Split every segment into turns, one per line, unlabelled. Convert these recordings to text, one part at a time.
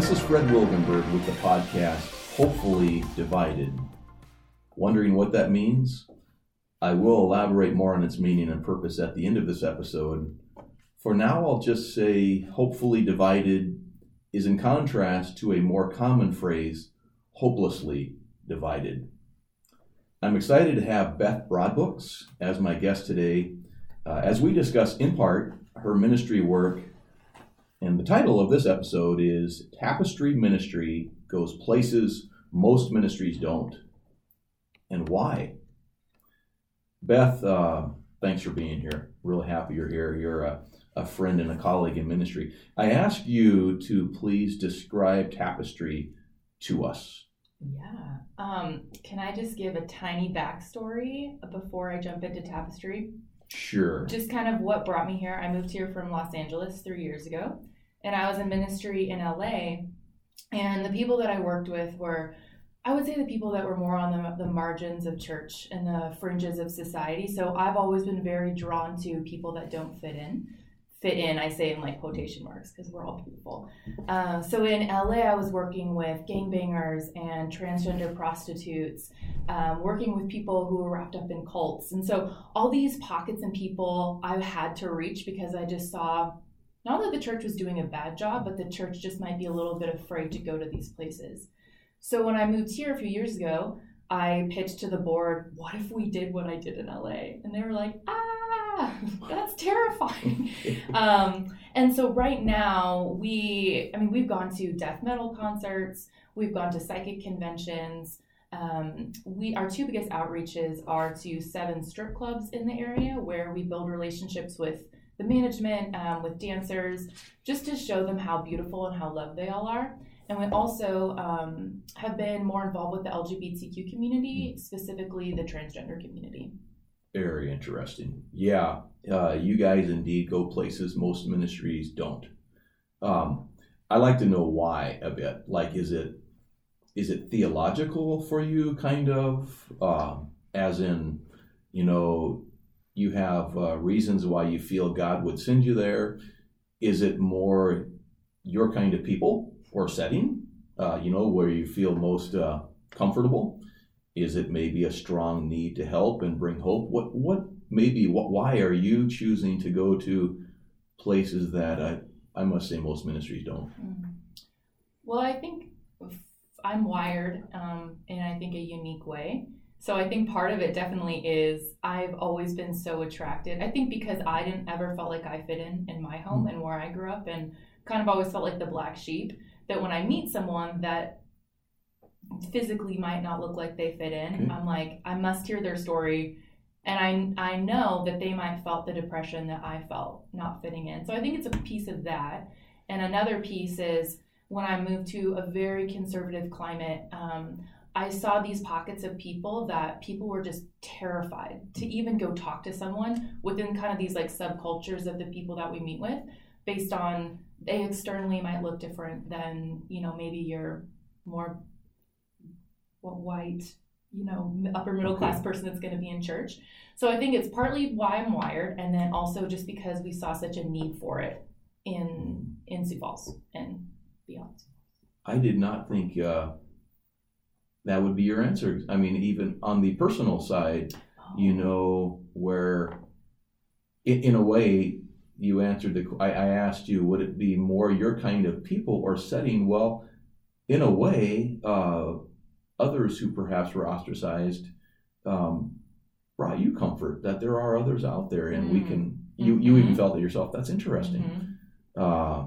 This is Fred Wilgenberg with the podcast Hopefully Divided. Wondering what that means? I will elaborate more on its meaning and purpose at the end of this episode. For now, I'll just say hopefully divided is in contrast to a more common phrase, hopelessly divided. I'm excited to have Beth Broadbooks as my guest today uh, as we discuss, in part, her ministry work. And the title of this episode is Tapestry Ministry Goes Places Most Ministries Don't. And why? Beth, uh, thanks for being here. Really happy you're here. You're a, a friend and a colleague in ministry. I ask you to please describe Tapestry to us.
Yeah. Um, can I just give a tiny backstory before I jump into Tapestry?
Sure.
Just kind of what brought me here. I moved here from Los Angeles three years ago, and I was in ministry in LA. And the people that I worked with were, I would say, the people that were more on the, the margins of church and the fringes of society. So I've always been very drawn to people that don't fit in fit in, I say in like quotation marks because we're all beautiful. Uh, so in LA, I was working with gangbangers and transgender prostitutes, um, working with people who were wrapped up in cults. And so all these pockets and people I had to reach because I just saw not that the church was doing a bad job, but the church just might be a little bit afraid to go to these places. So when I moved here a few years ago, I pitched to the board, what if we did what I did in LA? And they were like, ah, that's terrifying. um, and so right now, we, I mean, we've gone to death metal concerts, we've gone to psychic conventions. Um, we our two biggest outreaches are to seven strip clubs in the area where we build relationships with the management, um, with dancers, just to show them how beautiful and how loved they all are. And we also um, have been more involved with the LGBTQ community, specifically the transgender community.
Very interesting. Yeah, uh, you guys indeed go places most ministries don't. Um, I like to know why a bit. Like, is it is it theological for you, kind of, uh, as in, you know, you have uh, reasons why you feel God would send you there? Is it more your kind of people or setting, uh, you know, where you feel most uh, comfortable? Is it maybe a strong need to help and bring hope? What what maybe what why are you choosing to go to places that I I must say most ministries don't? Mm-hmm.
Well, I think I'm wired um, in I think a unique way. So I think part of it definitely is I've always been so attracted. I think because I didn't ever felt like I fit in in my home mm-hmm. and where I grew up, and kind of always felt like the black sheep. That when I meet someone that physically might not look like they fit in. Okay. I'm like, I must hear their story. And I, I know that they might felt the depression that I felt not fitting in. So I think it's a piece of that. And another piece is when I moved to a very conservative climate, um, I saw these pockets of people that people were just terrified to even go talk to someone within kind of these like subcultures of the people that we meet with based on they externally might look different than, you know, maybe your more white, you know, upper middle class person that's going to be in church. So I think it's partly why I'm wired, and then also just because we saw such a need for it in in Sioux Falls and beyond.
I did not think uh, that would be your answer. I mean, even on the personal side, oh. you know, where in, in, a way you answered the. I, I asked you, would it be more your kind of people or setting? Well, in a way. Uh, others who perhaps were ostracized um, brought you comfort that there are others out there and mm-hmm. we can you you even mm-hmm. felt it yourself that's interesting mm-hmm. uh,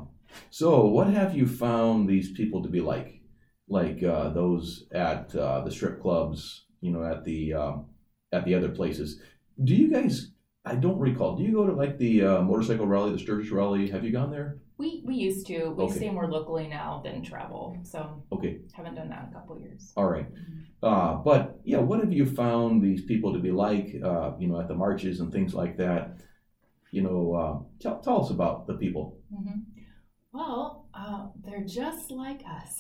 so what have you found these people to be like like uh, those at uh, the strip clubs you know at the um, at the other places do you guys i don't recall do you go to like the uh, motorcycle rally the sturgis rally have you gone there
we we used to. We okay. stay more locally now than travel. So
okay,
haven't done that in a couple years.
All right. mm-hmm. uh, but yeah, what have you found these people to be like? Uh, you know, at the marches and things like that. You know, uh, tell tell us about the people.
Mm-hmm. Well, uh, they're just like us.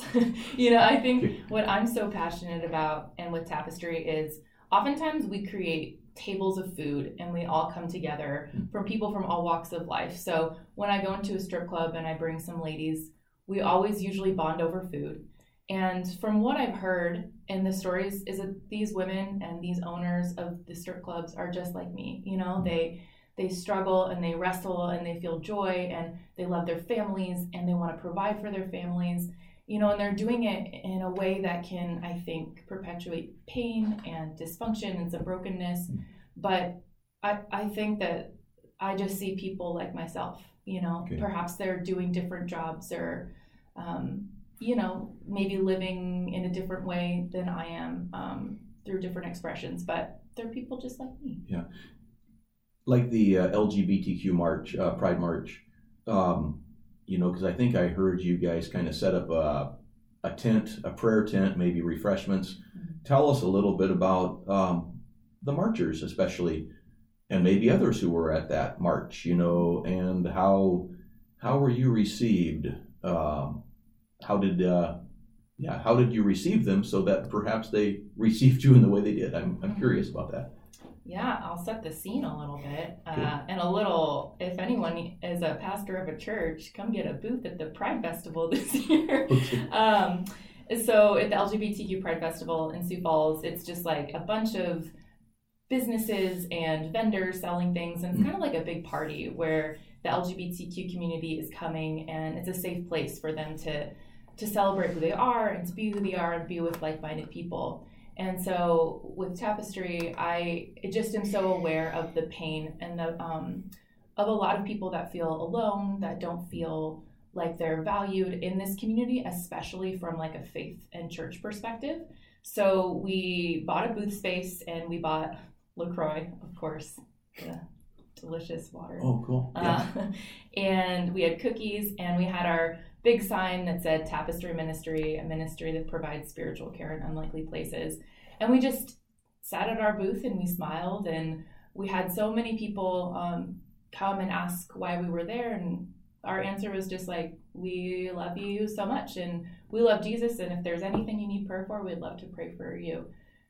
you know, I think what I'm so passionate about and with Tapestry is oftentimes we create tables of food and we all come together from people from all walks of life. So when I go into a strip club and I bring some ladies, we always usually bond over food. And from what I've heard in the stories, is that these women and these owners of the strip clubs are just like me. You know, mm-hmm. they they struggle and they wrestle and they feel joy and they love their families and they want to provide for their families. You know, and they're doing it in a way that can, I think, perpetuate pain and dysfunction and some brokenness. But I, I think that I just see people like myself, you know,
Okay.
perhaps they're doing different jobs or, um, you know, maybe living in a different way than I am um, through different expressions, but they're people just like me. Yeah.
Like the uh, LGBTQ march, uh, Pride March, um, you know, because I think I heard you guys kind of set up a, a tent, a prayer tent, maybe refreshments. Tell us a little bit about um, the marchers, especially, and maybe others who were at that march, you know, and how how were you received? Um, how did uh, yeah, how did you receive them so that perhaps they received you in the way they did? I'm, I'm curious about that.
Yeah, I'll set the scene a little bit. Uh, and a little, if anyone is a pastor of a church, come get a booth at the Pride Festival this year.
Okay.
um, so at the LGBTQ Pride Festival in Sioux Falls, it's just like a bunch of businesses and vendors selling things, and it's
Mm.
kind of like a big party where the LGBTQ community is coming, and it's a safe place for them to to celebrate who they are and to be who they are and be with like-minded people. And so with Tapestry, I just am so aware of the pain and the um, of a lot of people that feel alone, that don't feel like they're valued in this community, especially from like a faith and church perspective. So we bought a booth space and we bought Lacroix, of course, the delicious water.
Oh, cool. Yeah.
Uh, and we had cookies and we had our big sign that said Tapestry Ministry, a ministry that provides spiritual care in unlikely places. And we just sat at our booth and we smiled and we had so many people um, come and ask why we were there and our answer was just like we love you so much and we love jesus and if there's anything you need prayer for we'd love to pray for you.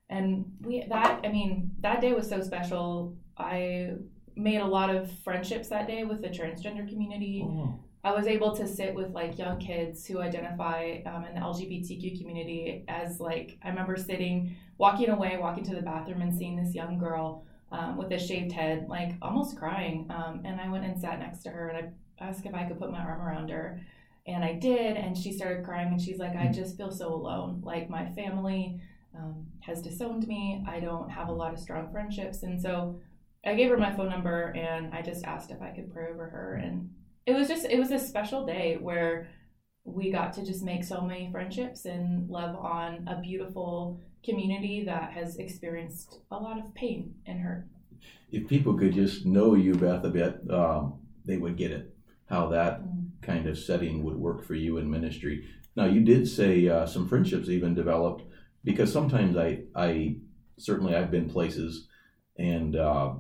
And we that i mean that day was so special. I made a lot of friendships that day with the transgender community.
Oh,
I was able to sit with like young kids who identify um, in the LGBTQ community as like I remember sitting, walking away, walking to the bathroom, and seeing this young girl um, with a shaved head, like almost crying. Um, and I went and sat next to her, and I asked if I could put my arm around her, and I did. And she started crying, and she's like, "I just feel so alone. Like my family um, has disowned me. I don't have a lot of strong friendships, and so." I gave her my phone number and I just asked if I could pray over her and it was just it was a special day where we got to just make so many friendships and love on a beautiful community that has experienced a lot of pain and hurt.
if people could just know you, Beth, a bit, um, they would get it. How that
Mm.
kind of setting would work for you in ministry. Now, you did say uh, some friendships even developed because sometimes I, I certainly I've been places, and uh,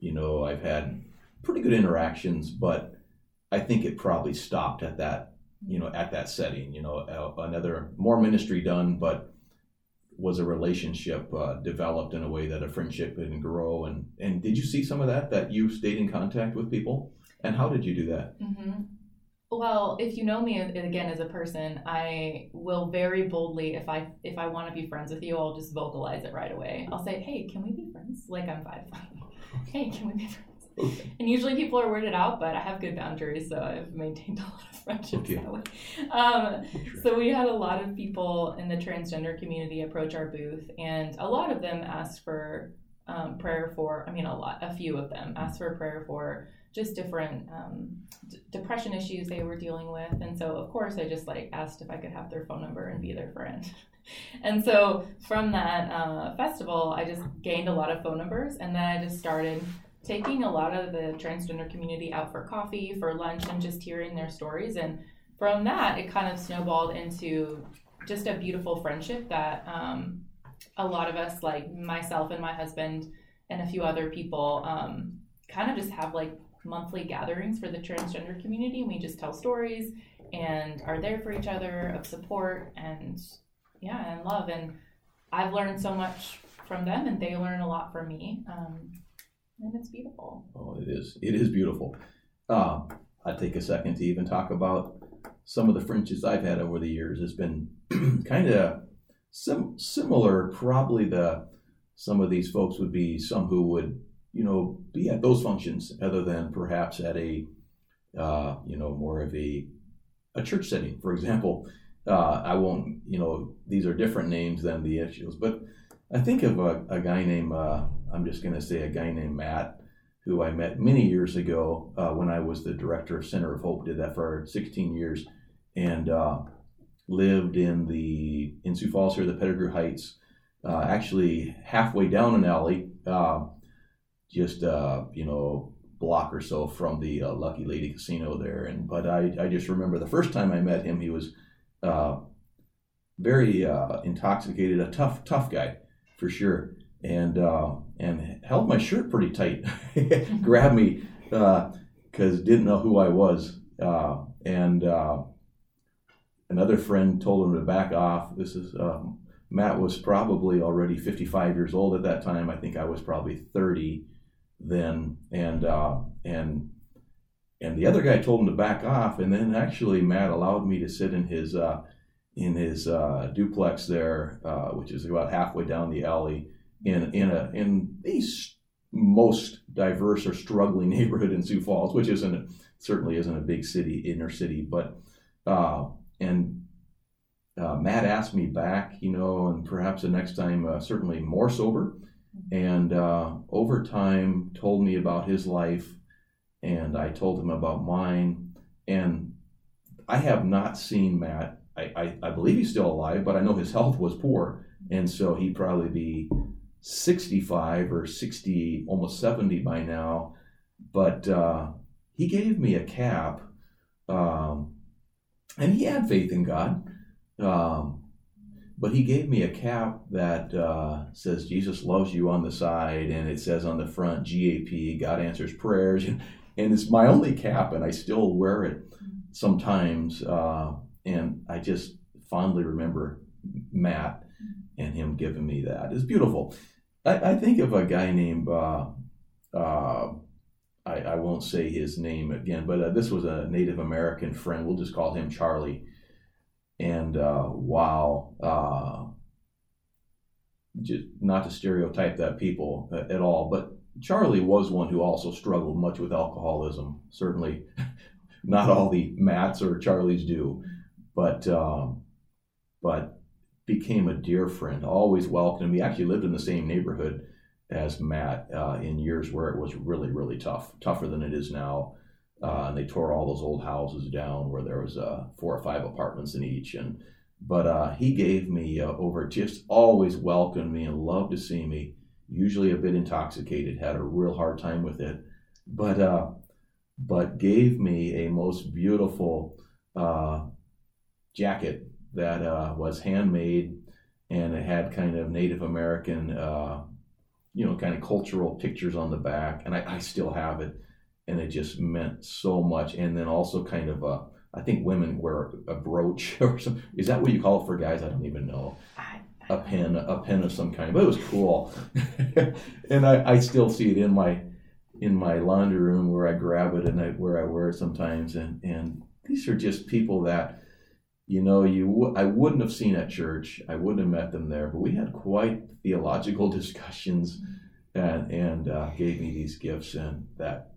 you know I've had pretty good interactions, but I think it probably stopped at that, you know, at that setting. You know, uh, another more ministry done, but was a relationship uh, developed in a way that a friendship didn't grow and and did you see some of that that you stayed in contact with people and how did you do that
hmm Well, if you know me again as a person, I will very boldly, if I if I want to be friends with you, I'll just vocalize it right away. I'll say, "Hey, can we be friends?" Like I'm five. hey, can we be friends?
Okay
And usually people are weirded out, but I have good boundaries, so I've maintained a lot of friendships
Okay.
that way. Um, so we had a lot of people in the transgender community approach our booth, and a lot of them asked for um, prayer for. I mean, a lot, a few of them asked for prayer for just different um, d- depression issues they were dealing with, and so of course I just like asked if I could have their phone number and be their friend. And so from that uh, festival, I just gained a lot of phone numbers, and then I just started taking a lot of the transgender community out for coffee, for lunch, and just hearing their stories. And from that, it kind of snowballed into just a beautiful friendship that um, a lot of us, like myself and my husband and a few other people, um, kind of just have like monthly gatherings for the transgender community. And we just tell stories and are there for each other of support and yeah, and love. And I've learned so much from them, and they learn a lot from me. Um, and it's beautiful.
oh it is it is beautiful um, i'd take a second to even talk about some of the friendships I've had over the years It's been kind of sim- similar. Probably the some of these folks would be some who would you know be at those functions other than perhaps at a uh, you know more of a a church setting, for example. Uh, I won't, you know, these are different names than the issues, but I think of a, a guy named, uh, I'm just going to say a guy named Matt, who I met many years ago uh, when I was the director of Center of Hope, did that for 16 years, and uh, lived in the, in Sioux Falls here, the Pettigrew Heights, uh, actually halfway down an alley, uh, just, you know, block or so from the Lucky Lady Casino there. And, but I, I just remember the first time I met him, he was, uh, very uh, intoxicated, a tough, tough guy for sure, and uh, and held my shirt pretty tight, grabbed me because didn't know who I was, uh, and uh, another friend told him to back off. This is um, Matt was probably already 55 years old at that time. I think I was probably 30 then, and uh, and and the other guy told him to back off, and then actually Matt allowed me to sit in his uh, in his uh, duplex there, uh, which is about halfway down the alley, in in a in the most diverse or struggling neighborhood in Sioux Falls, which isn't certainly isn't a big city inner city, but uh, and uh, Matt asked me back, you know, and perhaps the next time, uh, certainly more sober, and over time told me about his life and I told him about mine. And I have not seen Matt. I, I, I, believe he's still alive, but I know his health was poor. And so he'd probably be 65 or 60, almost 70 by now. But uh, he gave me a cap, um, and he had faith in God. Um, but he gave me a cap that uh, says Jesus loves you on the side, and it says on the front GAP, God answers prayers and it's my only cap, and I still wear it sometimes. Uh, and I just fondly remember Matt and him giving me that is beautiful. I, I think of a guy named uh, uh, I, I, won't say his name again, but uh, this was a Native American friend. We'll just call him Charlie. And uh, wow, uh, just not to stereotype that people at all, but Charlie was one who also struggled much with alcoholism. Certainly, not all the Matts or Charlies do, but um, but became a dear friend. Always welcomed me. Actually, lived in the same neighborhood as Matt uh, in years where it was really really tough, tougher than it is now. Uh, and they tore all those old houses down where there was uh, four or five apartments in each. And but uh, he gave me uh, over, just always welcomed me and loved to see me usually a bit intoxicated, had a real hard time with it, but uh, but gave me a most beautiful uh, jacket that uh, was handmade and it had kind of Native American, uh, you know, kind of cultural pictures on the back, and I, I, still have it, and it just meant so much. And then also kind of a, I think women wear a brooch or something. Is that what you call it for guys? I don't even know. A pen, a pen of some kind. But it was cool, and I, I still see it in my in my laundry room where I grab it and I, where I wear it sometimes. And and these are just people that you know you I wouldn't have seen at church. I wouldn't have met them there, but we had quite theological discussions, and and uh, gave me these gifts, and that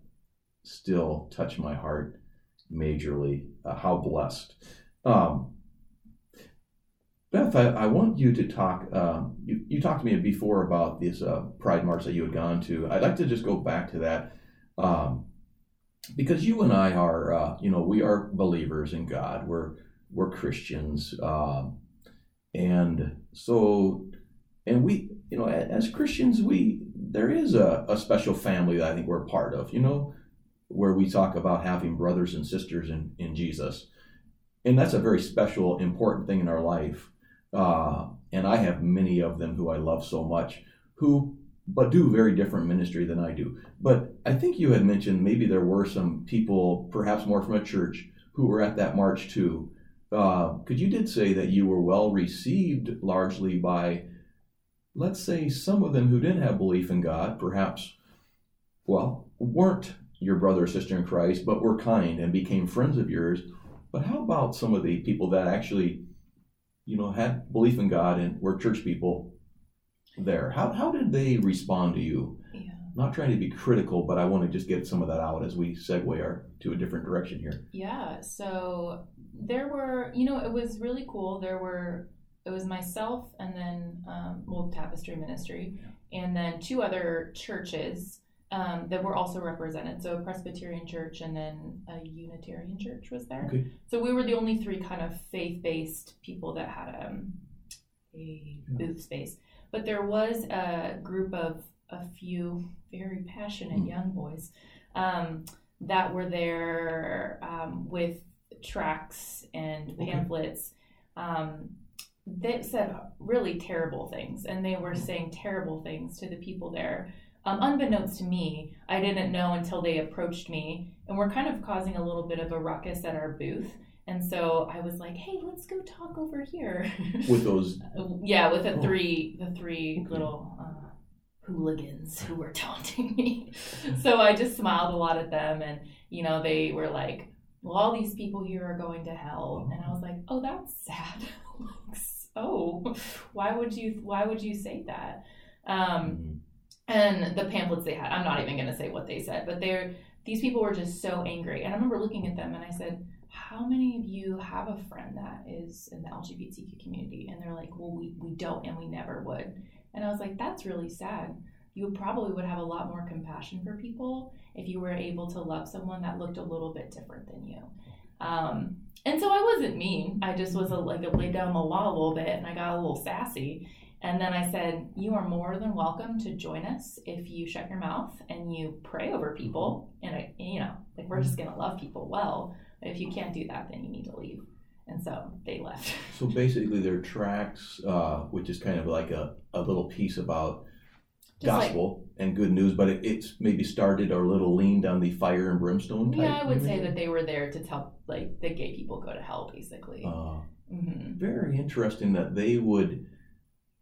still touch my heart majorly. Uh, how blessed. Um, Beth, I, I, want you to talk. Um, you, you talked to me before about this uh, Pride March that you had gone to. I'd like to just go back to that um, because you and I are, uh, you know, we are believers in God. We're we're Christians, um, and so, and we, you know, as Christians, we there is a, a special family that I think we're part of. You know, where we talk about having brothers and sisters in in Jesus, and that's a very special, important thing in our life. Uh, and I have many of them who I love so much, who but do very different ministry than I do. But I think you had mentioned maybe there were some people, perhaps more from a church, who were at that march too. Because uh, you did say that you were well received largely by, let's say, some of them who didn't have belief in God, perhaps, well, weren't your brother or sister in Christ, but were kind and became friends of yours But how about some of the people that actually, you know, had belief in God and were church people there? How, how did they respond to you?
Yeah.
Not trying to be critical, but I want to just get some of that out as we segue our to a different direction here.
Yeah. So there were, you know, it was really cool. There were, it was myself and then, um, well, Tapestry Ministry, and then two other churches um, that were also represented. So a Presbyterian church and then a Unitarian church was there.
Okay.
So we were the only three kind of faith-based people that had um, a
Yeah.
booth space. But there was a group of a few very passionate
Mm.
young boys um, that were there um, with tracts and pamphlets um, that said really terrible things, and they were saying terrible things to the people there. Um, unbeknownst to me, I didn't know until they approached me and were kind of causing a little bit of a ruckus at our booth. And so I was like, "Hey, let's go talk over here."
With those,
yeah, with the
Oh.
three, the three
Okay.
little uh, hooligans who were taunting me. so I just smiled a lot at them, and you know, they were like, "Well, all these people here are going to hell," and I was like, "Oh, that's sad." Like, oh, why would you? Why would you say that? Um, and the pamphlets they had i'm not even going to say what they said but they're these people were just so angry and i remember looking at them and i said how many of you have a friend that is in the lgbtq community and they're like well we, we don't and we never would and i was like that's really sad you probably would have a lot more compassion for people if you were able to love someone that looked a little bit different than you um, and so i wasn't mean i just was a, like laid down the law a little bit and i got a little sassy and then I said, You are more than welcome to join us if you shut your mouth and you pray over people. And, I, you know, like we're just going to love people well. But if you can't do that, then you need to leave. And so they left.
so basically, their tracts, uh, which is kind of like a, a little piece about
Just like-
gospel and good news, but it, it's maybe started or a little leaned on the fire and brimstone type.
Yeah, I would say that they were there to tell, like, the gay people go to hell, basically.
Uh,
hmm
very interesting that they would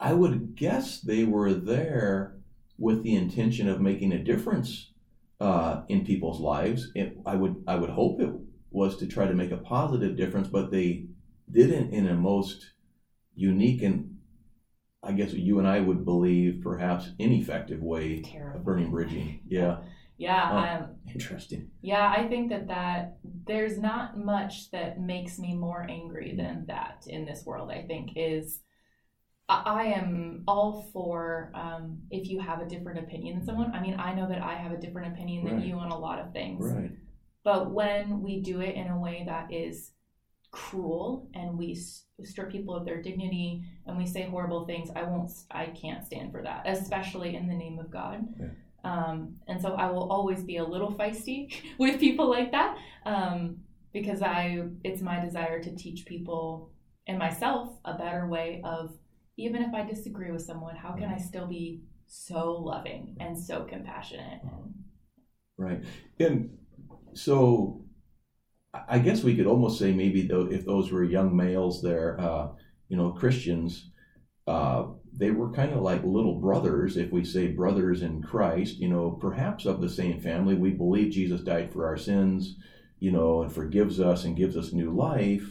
i would guess they were there with the intention of making a difference uh, in people's lives it, i would i would hope it was to try to make a positive difference but they didn't in a most unique and i guess you and i would believe perhaps ineffective way
Terrible.
of burning bridging yeah
Yeah,
Oh.
um,
interesting
Yeah, I think that that there's not much that makes me more angry than that in this world. I think is I, I am all for um, if you have a different opinion than someone. I mean, I know that I have a different opinion than you on a lot of things,
right
but when we do it in a way that is cruel and we strip people of their dignity and we say horrible things, I won't. i can't stand for that, especially in the name of God.
Yeah.
Um, and so I will always be a little feisty with people like that um, because I it's my desire to teach people and myself a better way of even if I disagree with someone, how can I still be so loving and so compassionate?
Right. And so I guess we could almost say maybe though if those were young males there, uh, you know, Christians, uh, they were kind of like little brothers, if we say brothers in Christ, you know, perhaps of the same family. We believe Jesus died for our sins, you know, and forgives us and gives us new life.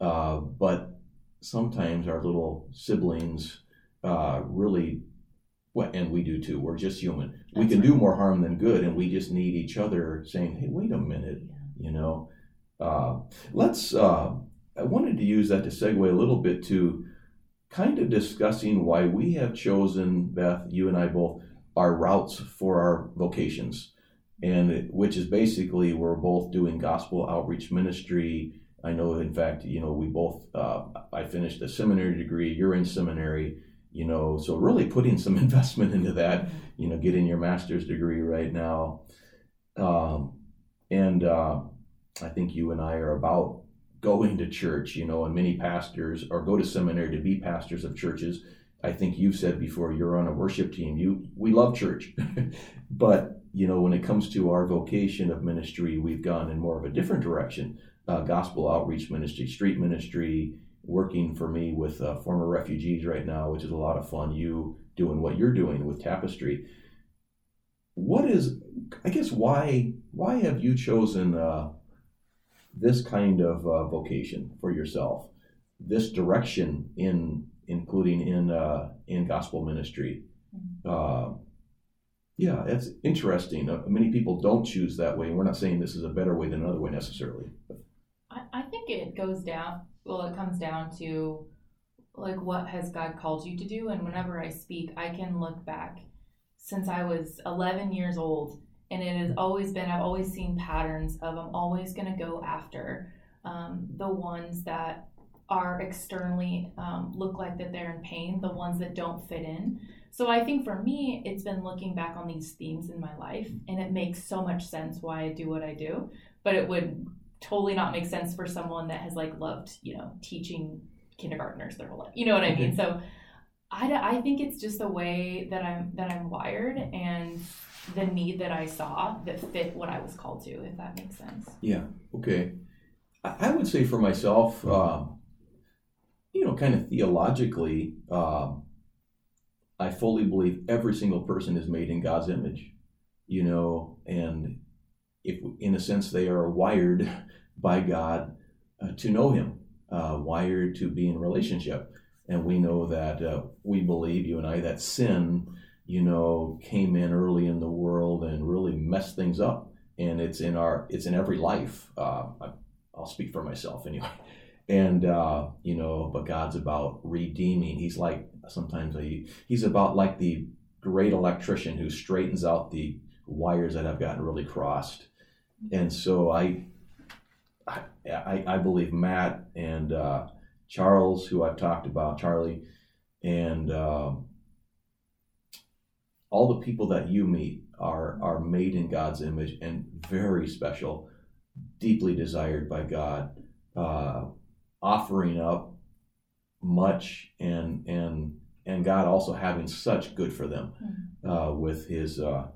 Uh, but sometimes our little siblings uh, really, well, and we do too. We're just human. we
That's
can do more harm than good, and we just need each other saying, "Hey, wait a minute," you know. Uh, let's. Uh, I wanted to use that to segue a little bit to kind of discussing why we have chosen Beth, you and I both, our routes for our vocations, and it- which is basically we're both doing gospel outreach ministry. I know, in fact, you know, we both. Uh, I finished a seminary degree. You're in seminary. You know, so really putting some investment into that you know, getting your master's degree right now. Um, and uh, I think you and I are about going to church, you know, and many pastors or go to seminary to be pastors of churches. I think you've said before you're on a worship team. You we love church, but you know when it comes to our vocation of ministry, we've gone in more of a different direction. Uh, gospel outreach ministry, street ministry, working for me with uh, former refugees right now, which is a lot of fun. You doing what you're doing with Tapestry. What is, I guess, why why have you chosen uh, this kind of uh, vocation for yourself, this direction in including in uh, in gospel ministry. Uh, yeah, it's interesting. Uh, many people don't choose that way, we're not saying this is a better way than another way necessarily.
I, I think it goes down. Well, it comes down to like what has God called you to do, and whenever I speak, I can look back since I was 11 years old, and it has always been. I've always seen patterns of I'm always going to go after um, the ones that are externally um, look like that they're in pain, the ones that don't fit in. So I think for me, it's been looking back on these themes in my life, and it makes so much sense why I do what I do. But it would totally not make sense for someone that has like loved, you know, teaching kindergartners their whole life. You know what I mean? So I, I think it's just the way that I'm that I'm wired and the need that I saw that fit what I was called to, if that makes sense.
Yeah. Okay. I would say for myself, uh, you know, kind of theologically, uh, I fully believe every single person is made in God's image, you know, and if in a sense they are wired by God uh, to know Him, uh, wired to be in relationship, and we know that uh, we believe you and I that sin, you know, came in early in the world and really messed things up, and it's in our it's in every life. Uh, I'll speak for myself anyway. And uh, you know but god's about redeeming. He's like sometimes I, he's about like the great electrician who straightens out the wires that have gotten really crossed. And so i i, I believe matt and uh, charles who i've talked about charlie and uh, all the people that you meet are are made in god's image and very special deeply desired by god uh, offering up much and and and God also having such good for them mm-hmm. uh, with his uh,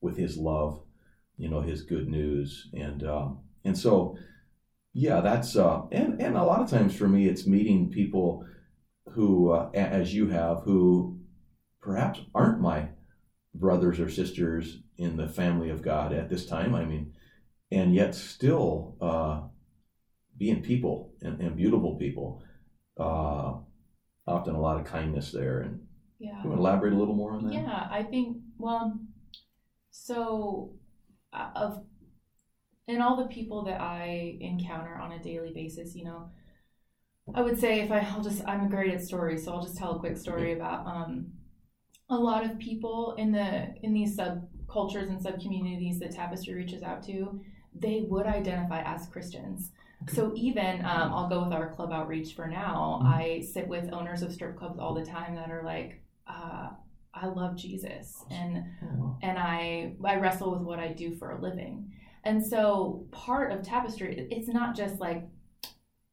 with his love, you know, his good news, and um, and so yeah, that's uh, and and a lot of times for me, it's meeting people who, uh, as you have, who perhaps aren't my brothers or sisters in the family of God at this time. I mean, and yet still uh, being people and, and beautiful people. Uh, often a lot of kindness there. And
yeah,
you want to elaborate a little more on that?
Yeah, I think well, so uh, of and all the people that I encounter on a daily basis, you know, I would say if I, I'll just I'm a great at stories, so I'll just tell a quick story about um, a lot of people in the in these subcultures and sub communities that Tapestry reaches out to, they would identify as Christians. So even um, I'll go with our club outreach for now. Mm-hmm. I sit with owners of strip clubs all the time that are like, uh, I love Jesus, and oh, and I I wrestle with what I do for a living. And so part of tapestry, it's not just like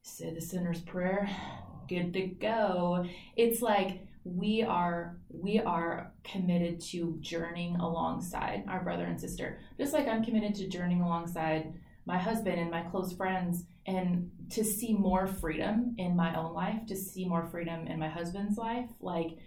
say the sinner's prayer, good to go. It's like we are we are committed to journeying alongside our brother and sister, just like I'm committed to journeying alongside my husband and my close friends and to see more freedom in my own life, to see more freedom in my husband's life. Like,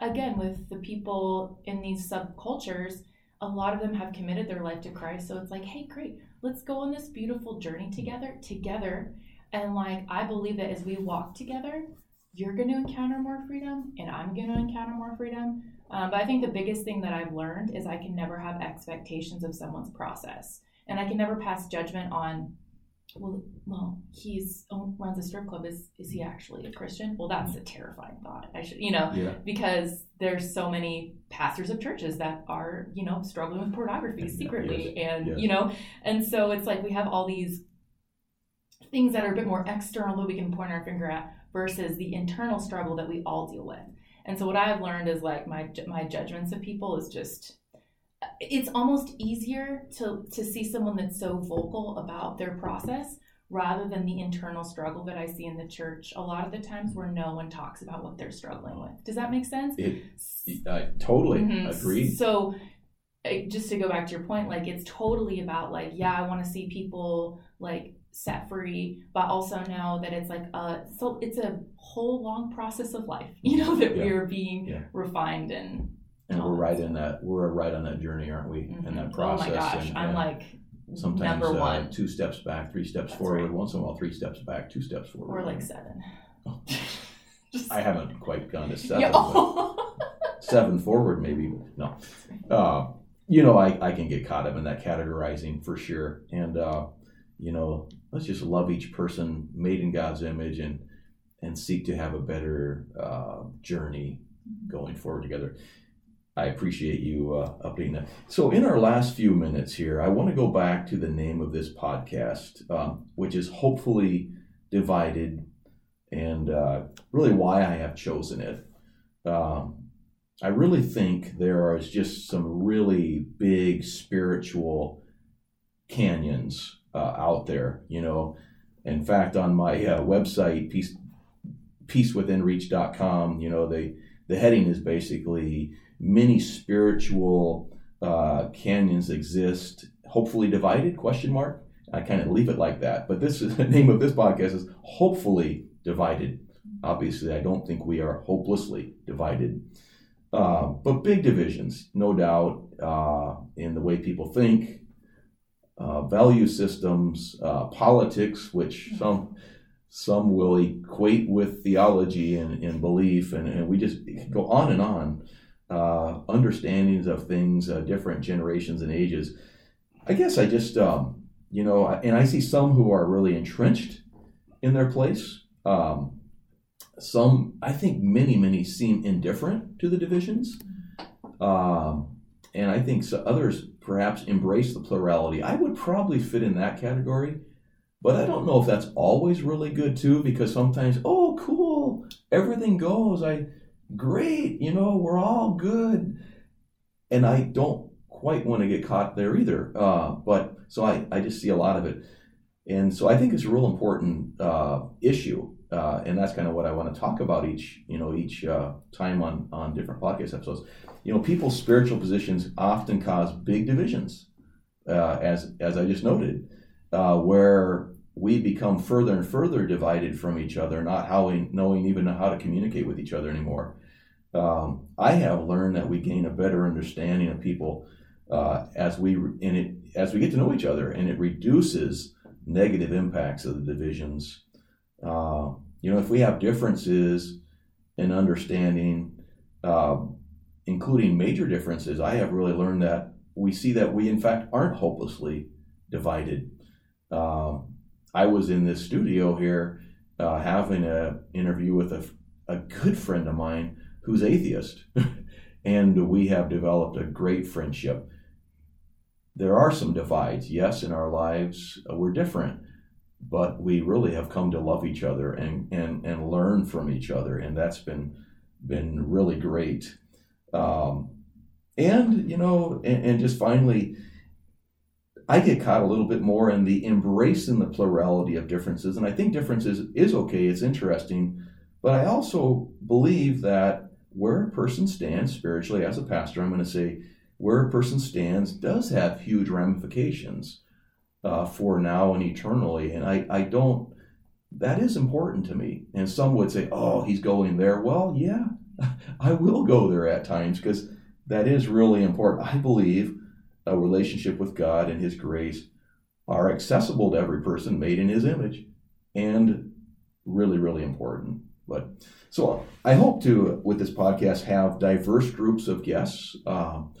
again, with the people in these subcultures, a lot of them have committed their life to Christ. So it's like, hey, great, let's go on this beautiful journey together, together. And like, I believe that as we walk together, you're going to encounter more freedom and I'm going to encounter more freedom. Um, but I think the biggest thing that I've learned is I can never have expectations of someone's process. And I can never pass judgment on well, well, he's oh, runs a strip club. Is is he actually a Christian? Well, that's a terrifying thought. I should, you know,
yeah.
because there's so many pastors of churches that are, you know, struggling with pornography secretly, yes. and yes. you know, and so it's like we have all these things that are a bit more external that we can point our finger at versus the internal struggle that we all deal with. And so what I've learned is like my my judgments of people is just it's almost easier to to see someone that's so vocal about their process rather than the internal struggle that I see in the church a lot of the times where no one talks about what they're struggling with. Does that make sense?
It, I totally mm-hmm. agree.
So just to go back to your point, like it's totally about like, yeah, I want to see people like set free, but also know that it's like a so it's a whole long process of life, you know, that yeah. we are being yeah. refined and
and we're right in that we're right on that journey aren't we mm-hmm. in that process
oh my gosh
and,
i'm
and
like
sometimes uh,
one,
two steps back, three steps
That's
forward.
right.
Once in a while, three steps back, two steps forward.
or like seven.
Oh. I haven't quite gone to seven.
Yeah.
seven forward, maybe. No. Uh, you know, I, I can get caught up in that categorizing for sure. And, uh, you know, let's just love each person made in God's image and, and seek to have a better uh, journey going forward together. I appreciate you uh, updating that. So, in our last few minutes here, I want to go back to the name of this podcast, um, which is hopefully divided, and uh, really why I have chosen it. Um, I really think there is just some really big spiritual canyons uh, out there. You know, in fact, on my uh, website, peace peacewithinreach.com, you know, they the heading is basically many spiritual uh, canyons exist, hopefully divided? Question mark. I kind of leave it like that. But this is the name of this podcast is hopefully divided. Obviously, I don't think we are hopelessly divided. Uh, but big divisions, no doubt, uh, in the way people think, uh, value systems, uh, politics, which some some will equate with theology and, and belief, and, and we just go on and on. Uh, understandings of things, uh, different generations and ages. I guess I just, um, you know, and I see some who are really entrenched in their place. Um, some, I think many, many seem indifferent to the divisions. Um, and I think so others perhaps embrace the plurality. I would probably fit in that category, but I don't know if that's always really good too, because sometimes, oh, cool, everything goes. I, great, you know, we're all good. And I don't quite want to get caught there either. Uh, but so I, I just see a lot of it. And so I think it's a real important uh, issue. Uh, and that's kind of what I want to talk about each, you know, each uh, time on, on different podcast episodes. You know, people's spiritual positions often cause big divisions, uh, as as I just noted, uh, where we become further and further divided from each other, not how we, knowing even how to communicate with each other anymore. Um, I have learned that we gain a better understanding of people uh, as we and it as we get to know each other, and it reduces negative impacts of the divisions. Uh, you know, if we have differences in understanding, uh, including major differences, I have really learned that we see that we in fact aren't hopelessly divided. Um, I was in this studio here uh, having an interview with a, a good friend of mine who's atheist, and we have developed a great friendship. There are some divides, yes, in our lives. Uh, we're different, but we really have come to love each other and, and, and learn from each other, and that's been been really great. Um, and you know, and, and just finally, I get caught a little bit more in the embracing the plurality of differences, and I think differences is okay. It's interesting, but I also believe that where a person stands spiritually, as a pastor, I'm going to say where a person stands does have huge ramifications uh, for now and eternally, and I I don't. That is important to me. And some would say, "Oh, he's going there." Well, yeah, I will go there at times because that is really important. I believe a relationship with God and His grace are accessible to every person made in His image and really, really important. But so I hope to, with this podcast, have diverse groups of guests. Um,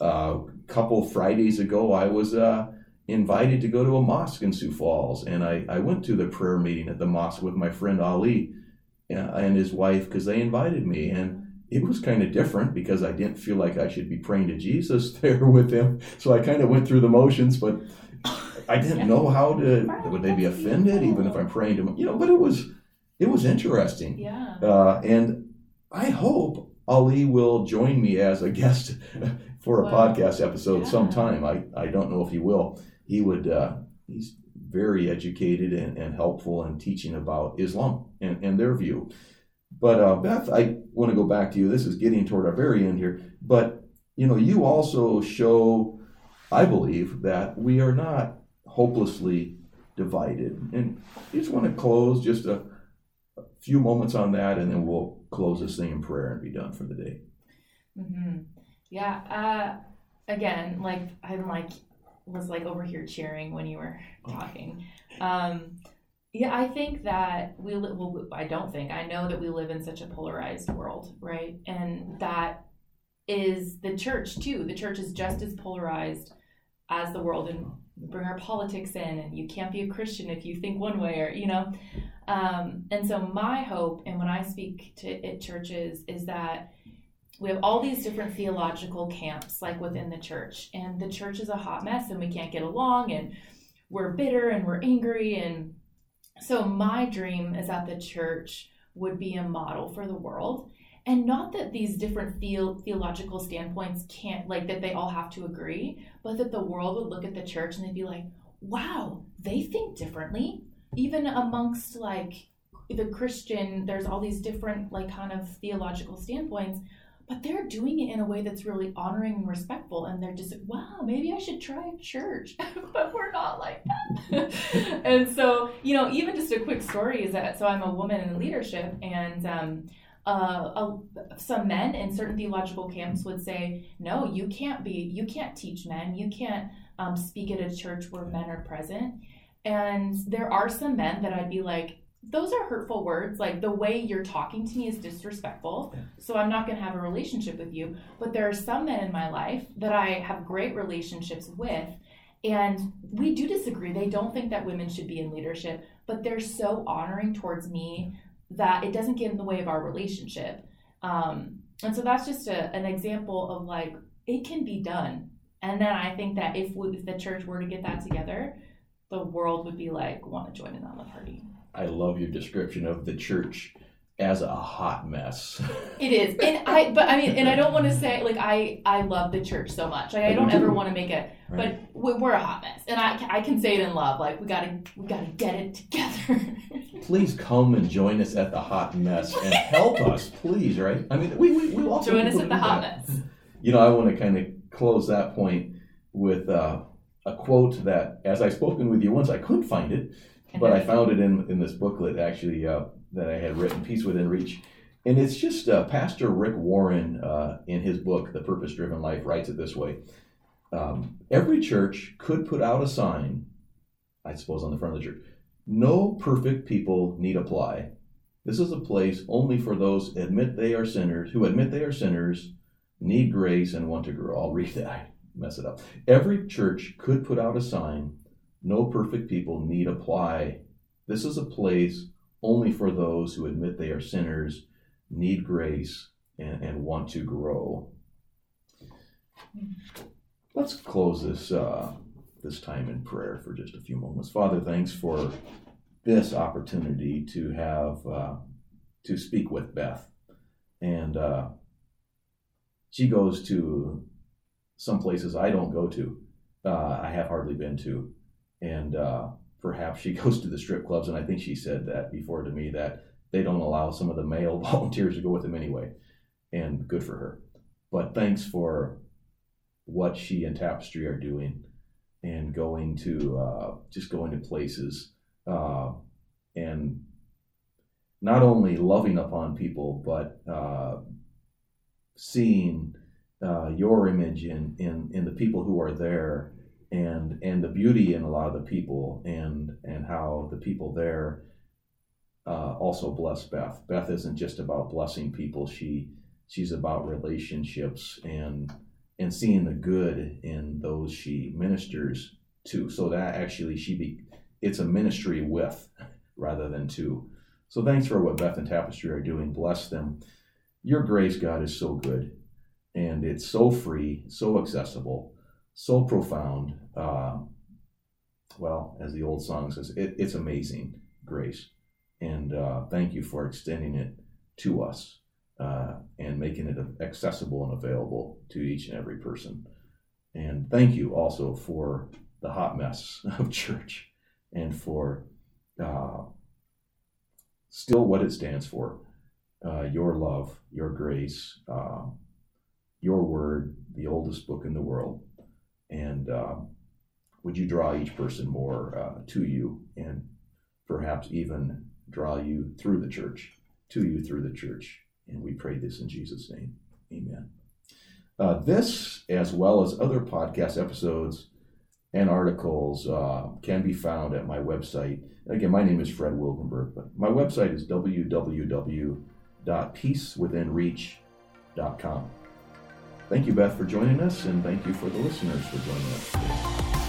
a couple Fridays ago, I was uh, invited to go to a mosque in Sioux Falls, and I, I went to the prayer meeting at the mosque with my friend Ali uh, and his wife because they invited me. And it was kind of different because I didn't feel like I should be praying to Jesus there with them. So I kind of went through the motions, but I didn't know how to. Would they be offended even if I'm praying to them? You know, but it was it was interesting.
Yeah.
Uh, and I hope Ali will join me as a guest for a
Wow.
podcast episode
Yeah.
sometime. I, I don't know if he will. He would. Uh, he's very educated and, and helpful in teaching about Islam and, and their view. But uh, Beth, I want to go back to you. This is getting toward our very end here. But you know, you also show, I believe, that we are not hopelessly divided. And I just want to close just a, a few moments on that, and then we'll close this thing in prayer and be done for the day.
hmm Yeah. Uh, again, like I'm like was like over here cheering when you were talking. Um, yeah, I think that we li- well, I don't think I know that we live in such a polarized world, right? And that is the church too. The church is just as polarized as the world, and bring our politics in, and you can't be a Christian if you think one way, or you know. Um, and so my hope, and when I speak to it churches, is that we have all these different theological camps like within the church and the church is a hot mess and we can't get along and we're bitter and we're angry and so my dream is that the church would be a model for the world and not that these different theo- theological standpoints can't like that they all have to agree but that the world would look at the church and they'd be like wow they think differently. Even amongst like the christian there's all these different like kind of theological standpoints but they're doing it in a way that's really honoring and respectful and they're just like wow maybe i should try a church. But we're not like that. And so you know even just a quick story is that so i'm a woman in leadership and um, uh, some men in certain theological camps would say no you can't be you can't teach men. You can't um, speak at a church where men are present. And there are some men that i'd be like those are hurtful words. Like the way you're talking to me is disrespectful. Yeah. So I'm not going to have a relationship with you. But there are some men in my life that I have great relationships with. And we do disagree. They don't think that women should be in leadership, but they're so honoring towards me that it doesn't get in the way of our relationship. Um, and so that's just a, an example of like, it can be done. And then I think that if, we, if the church were to get that together, the world would be like, want to join in on the party.
I love your description of the church as a hot mess.
it is, and I, but I mean, and I don't want to say like I, I love the church so much. Like I don't ever want to make it, right. but we're a hot mess, and I, I can say it in love. Like we gotta, we gotta get it together.
please come and join us at the hot mess and help us, please. Right? I mean, we, we, we
also join us at the hot that. mess.
You know, I want to kind of close that point with uh, a quote that, as I've spoken with you once, I couldn't find it but I found it in in this booklet actually uh, that I had written, Peace Within Reach, and it's just uh, Pastor Rick Warren uh, in his book, The Purpose Driven Life, writes it this way: um, Every church could put out a sign, I suppose, on the front of the church. No perfect people need apply. This is a place only for those admit they are sinners, who admit they are sinners, need grace, and want to grow. I'll read that. mess it up. Every church could put out a sign no perfect people need apply. This is a place only for those who admit they are sinners, need grace, and, and want to grow. Let's close this uh, this time in prayer for just a few moments. Father, thanks for this opportunity to have uh, to speak with Beth, and uh, she goes to some places I don't go to. Uh, I have hardly been to, and uh, perhaps she goes to the strip clubs. And I think she said that before to me that they don't allow some of the male volunteers to go with them anyway, and good for her. But thanks for what she and Tapestry are doing, and going to uh, just going to places uh, and not only loving upon people, but uh, seeing uh, your image in, in in the people who are there and and the beauty in a lot of the people and and how the people there uh, also bless Beth. Beth isn't just about blessing people; she she's about relationships and and seeing the good in those she ministers to. So that actually she be it's a ministry with rather than to. So thanks for what Beth and Tapestry are doing. Bless them. Your grace, God, is so good, and it's so free, so accessible so profound. Uh, well, as the old song says, it, it's amazing grace. And uh, thank you for extending it to us uh, and making it accessible and available to each and every person. And thank you also for the hot mess of church and for uh, still what it stands for uh, your love, your grace, uh, your word, the oldest book in the world and um, would you draw each person more uh, to you and perhaps even draw you through the church, to you through the church. And we pray this in Jesus' name. Amen. Uh, this, as well as other podcast episodes, and articles uh, can be found at my website. Again, my name is Fred Wilgenberg, but my website is www.peacewithinreach.com. Thank you, Beth, for joining us, and thank you for the listeners for joining us today.